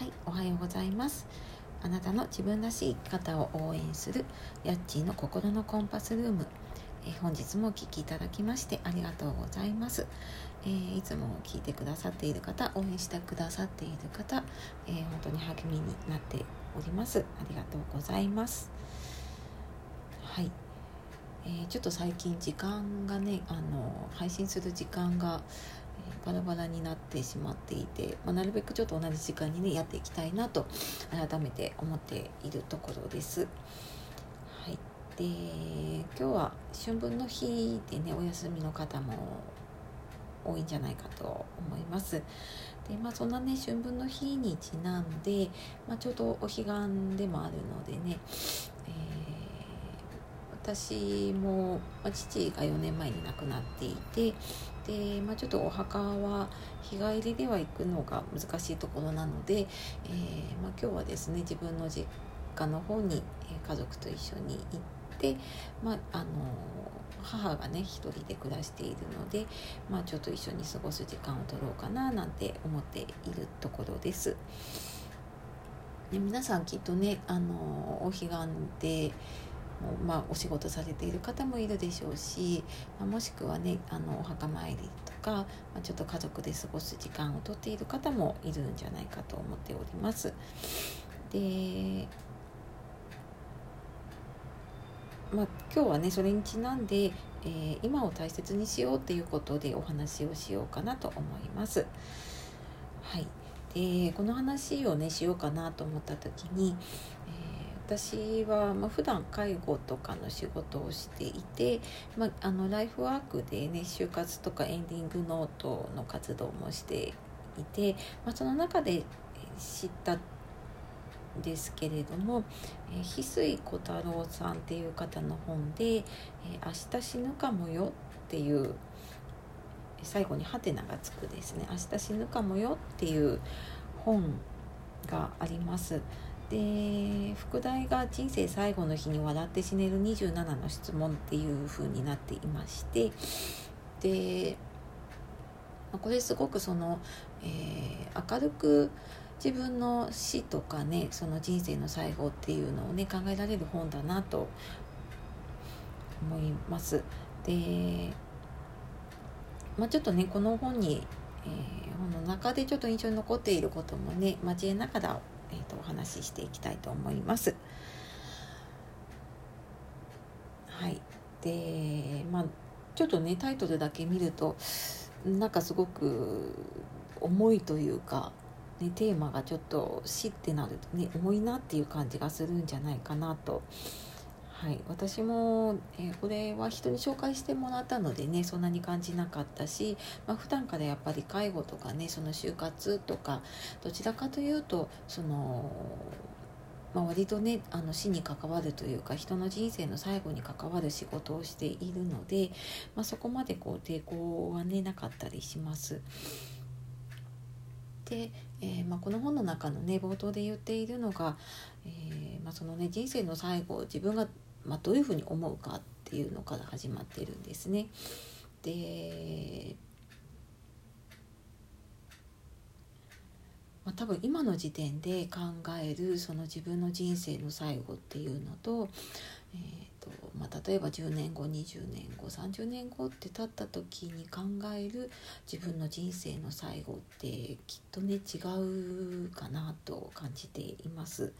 はい、おはようございます。あなたの自分らしい生き方を応援するヤッチーの心のコンパスルーム。え本日もお聞きいただきましてありがとうございます。えーいつも聞いてくださっている方、応援してくださっている方、えー本当に励みになっております。ありがとうございます。はい。えーちょっと最近時間がねあの配信する時間が、バラバラになってしまっていて、まあ、なるべくちょっと同じ時間にねやっていきたいなと改めて思っているところです。はい、で今日は春分の日でねお休みの方も多いんじゃないかと思います。でまあそんなね春分の日にちなんで、まあ、ちょうどお彼岸でもあるのでね、えー私も、まあ、父が4年前に亡くなっていてで、まあ、ちょっとお墓は日帰りでは行くのが難しいところなので、えーまあ、今日はですね自分の実家の方に、家族と一緒に行って、まあ、あの母がね一人で暮らしているので、まあ、ちょっと一緒に過ごす時間を取ろうかななんて思っているところです。ね、皆さんきっとねあのお彼岸でまあ、お仕事されている方もいるでしょうし、まあ、もしくはねあのお墓参りとか、まあ、ちょっと家族で過ごす時間をとっている方もいるんじゃないかと思っております。でまあ、今日はねそれにちなんで、えー今を大切にしようっていうことでお話をしようかなと思います。はい、でこの話をねしようかなと思った時に、私は、まあ、普段介護とかの仕事をしていて、まあ、あのライフワークでね就活とかエンディングノートの活動もしていて、まあ、その中で知ったんですけれども、え翡翠小太郎さんっていう方の本で「えー明日死ぬかもよ」っていう最後にハテナがつくですね「明日死ぬかもよ」っていう本があります。で副題が「人生最後の日に笑って死ねる27の質問」っていう風になっていましてでこれすごくその、えー明るく自分の死とかねその人生の最後っていうのをね考えられる本だなと思います。で、まあ、ちょっとねこの本に、えー本の中でちょっと印象に残っていることもね交えながら、話ししていきたいと思います。はい、でまあちょっとねタイトルだけ見るとなんかすごく重いというか、ね、テーマがちょっと死ってなるとね重いなっていう感じがするんじゃないかなと。はい、私も、えーこれは人に紹介してもらったのでねそんなに感じなかったし、まあ普段からやっぱり介護とかねその就活とかどちらかというとその、まあ、割とねあの死に関わるというか人の人生の最後に関わる仕事をしているので、まあ、そこまでこう抵抗はねなかったりします。で、えーまあ、この本の中のね冒頭で言っているのが、えーまあ、そのね人生の最後自分が、まあ、どういうふうに思うかっていうのから始まってるんですね。で、まあ、多分今の時点で考えるその自分の人生の最後っていうのと,、えーとまあ、例えば10年後20年後30年後って経った時に考える自分の人生の最後ってきっとね違うかなと感じています。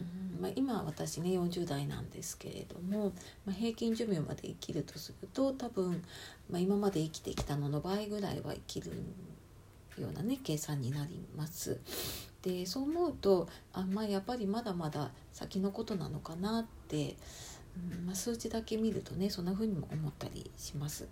うんまあ、今私ね40代なんですけれども、まあ、平均寿命まで生きるとすると多分、まあ、今まで生きてきたのの倍ぐらいは生きるようなね計算になります。でそう思うとあまあやっぱりまだまだ先のことなのかなって、うんまあ、数字だけ見るとねそんな風にも思ったりします。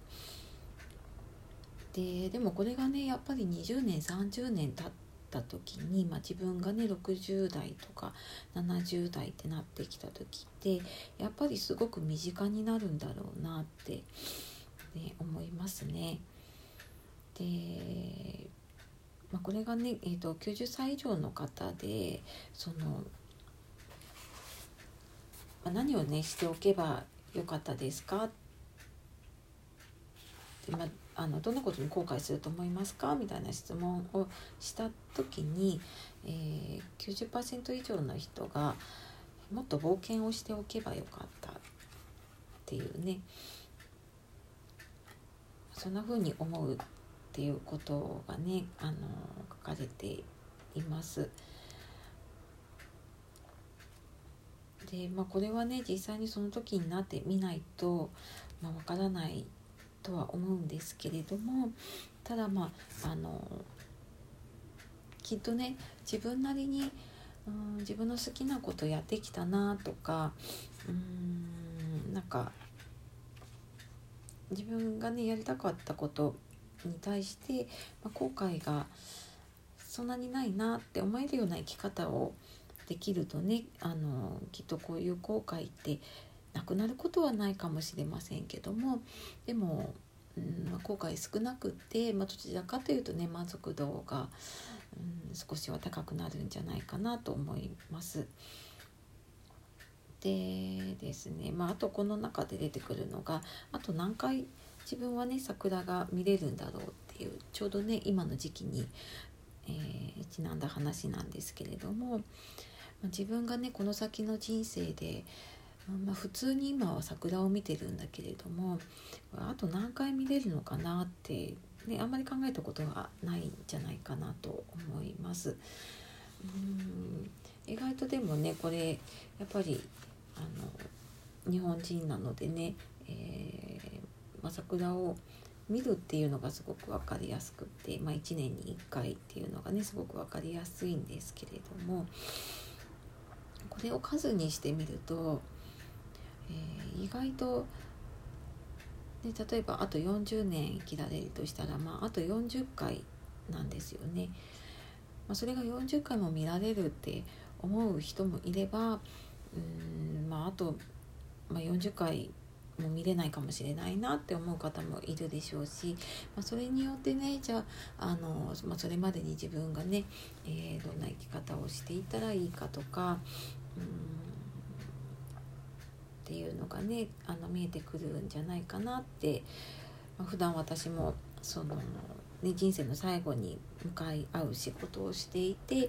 ででもこれがねやっぱり20年30年経った時に、まあ、自分がね60代とか70代ってなってきた時ってやっぱりすごく身近になるんだろうなって、ね、思いますね。で、まあ、これがね、えー、と90歳以上の方でその、まあ、何をねしておけばよかったですか？って、まあ、あのどんなことに後悔すると思いますか？みたいな質問をした時に、えー、90%以上の人がもっと冒険をしておけばよかったっていうねそんな風に思うっていうことがねあの書かれています。でまあこれはね実際にその時になってみないとまあ、分からないとは思うんですけれどもただまああのきっとね自分なりにうん自分の好きなことやってきたなとかうんなんか自分がねやりたかったことに対して、まあ、後悔がそんなにないなって思えるような生き方をできるとねあのきっとこういう後悔ってなくなることはないかもしれませんけどもでも、うんま、後悔少なくって、まあ、どちらかというとね満足度が、うん、少しは高くなるんじゃないかなと思います。でですね、まあ、あとこの中で出てくるのがあと何回自分はね桜が見れるんだろうっていうちょうどね今の時期に、えー、ちなんだ話なんですけれども、まあ、自分がねこの先の人生でまあ、普通に今は桜を見てるんだけれどもあと何回見れるのかなって、ね、あんまり考えたことがないんじゃないかなと思います。うん意外とでもねこれやっぱりあの日本人なのでね、えー、まあ、桜を見るっていうのがすごく分かりやすくって、まあ、1年に1回っていうのがねすごく分かりやすいんですけれどもこれを数にしてみるとえー、意外とで例えばあと40年生きられるとしたら、まあ、あと40回なんですよね。まあ、それが40回も見られるって思う人もいればうん、まあ、あと、まあ、40回も見れないかもしれないなって思う方もいるでしょうし、まあ、それによってねじゃああの、まあ、それまでに自分がね、えー、どんな生き方をしていったらいいかとかうんっていうのがねあの見えてくるんじゃないかなって、まあ、普段私もその、ね、人生の最後に向かい合う仕事をしていて、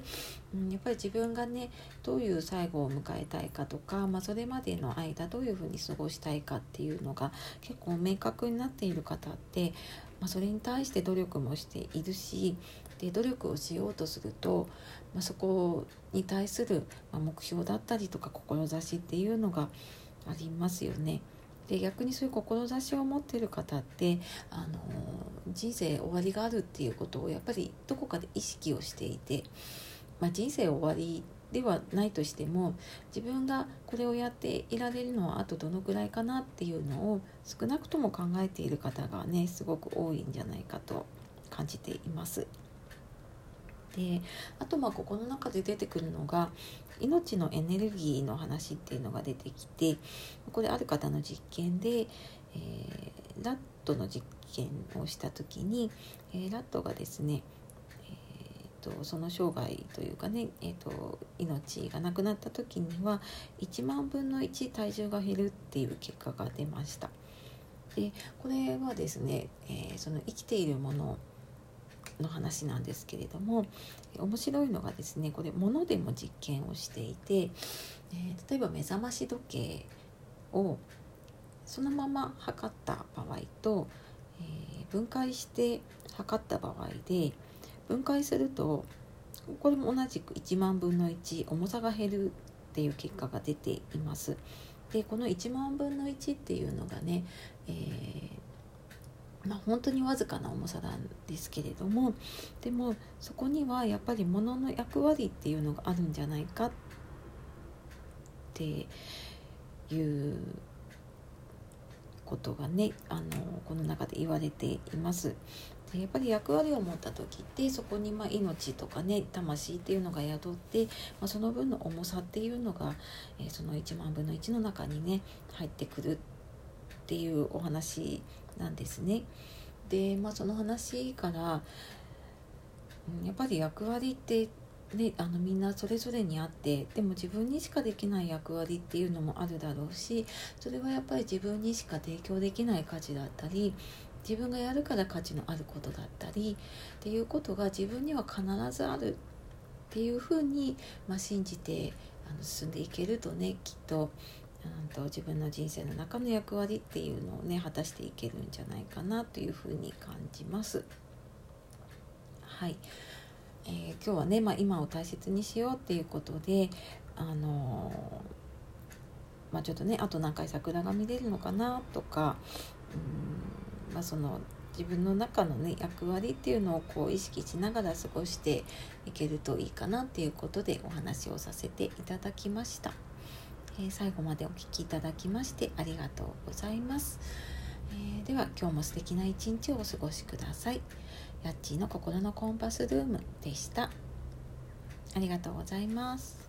うん、やっぱり自分がねどういう最後を迎えたいかとか、まあ、それまでの間どういうふうに過ごしたいかっていうのが結構明確になっている方って、まあ、それに対して努力もしているしで努力をしようとすると、まあ、そこに対する目標だったりとか志っていうのがありますよね。で逆にそういう志を持ってる方ってあの人生終わりがあるっていうことをやっぱりどこかで意識をしていて、まあ、人生終わりではないとしても自分がこれをやっていられるのはあとどのくらいかなっていうのを少なくとも考えている方がねすごく多いんじゃないかと感じています。であとまあここの中で出てくるのが命のエネルギーの話っていうのが出てきてこれある方の実験で、えー、ラットの実験をした時に、えー、ラットがですねえーと、その生涯というかね、えーと、命がなくなった時には1万分の1体重が減るっていう結果が出ました。でこれはですね、えー、その生きているものの話なんですけれども面白いのがですねこれ物でも実験をしていて、えー、例えば目覚まし時計をそのまま測った場合と、えー、分解して測った場合で分解するとこれも同じく1万分の1重さが減るっていう結果が出ています。でこの1万分の1っていうのがね、えーまあ、本当にわずかな重さなんですけれどもでもそこにはやっぱり物の役割っていうのがあるんじゃないかっていうことがねあのこの中で言われています。でやっぱり役割を持った時ってそこにま命とかね魂っていうのが宿って、まあ、その分の重さっていうのが、えー、その1万分の1の中にね入ってくるっていうお話なんですね。で、まあ、その話から、やっぱり役割ってね、あのみんなそれぞれにあってでも自分にしかできない役割っていうのもあるだろうしそれはやっぱり自分にしか提供できない価値だったり、自分がやるから価値のあることだったりっていうことが自分には必ずあるっていうふうに、まあ、信じてあの進んでいけるとねきっとうんと自分の人生の中の役割っていうのをね果たしていけるんじゃないかなというふうに感じます。はい、えー、今日はね、まあ、今を大切にしようっていうことであのー、まあ、ちょっとねあと何回桜が見れるのかなとかうん、まあ、その自分の中のね役割っていうのをこう意識しながら過ごしていけるといいかなっていうことでお話をさせていただきました。え、最後までお聴きいただきましてありがとうございます。えー、では今日も素敵な一日をお過ごしください。やっちーの心のコンパスルームでした。ありがとうございます。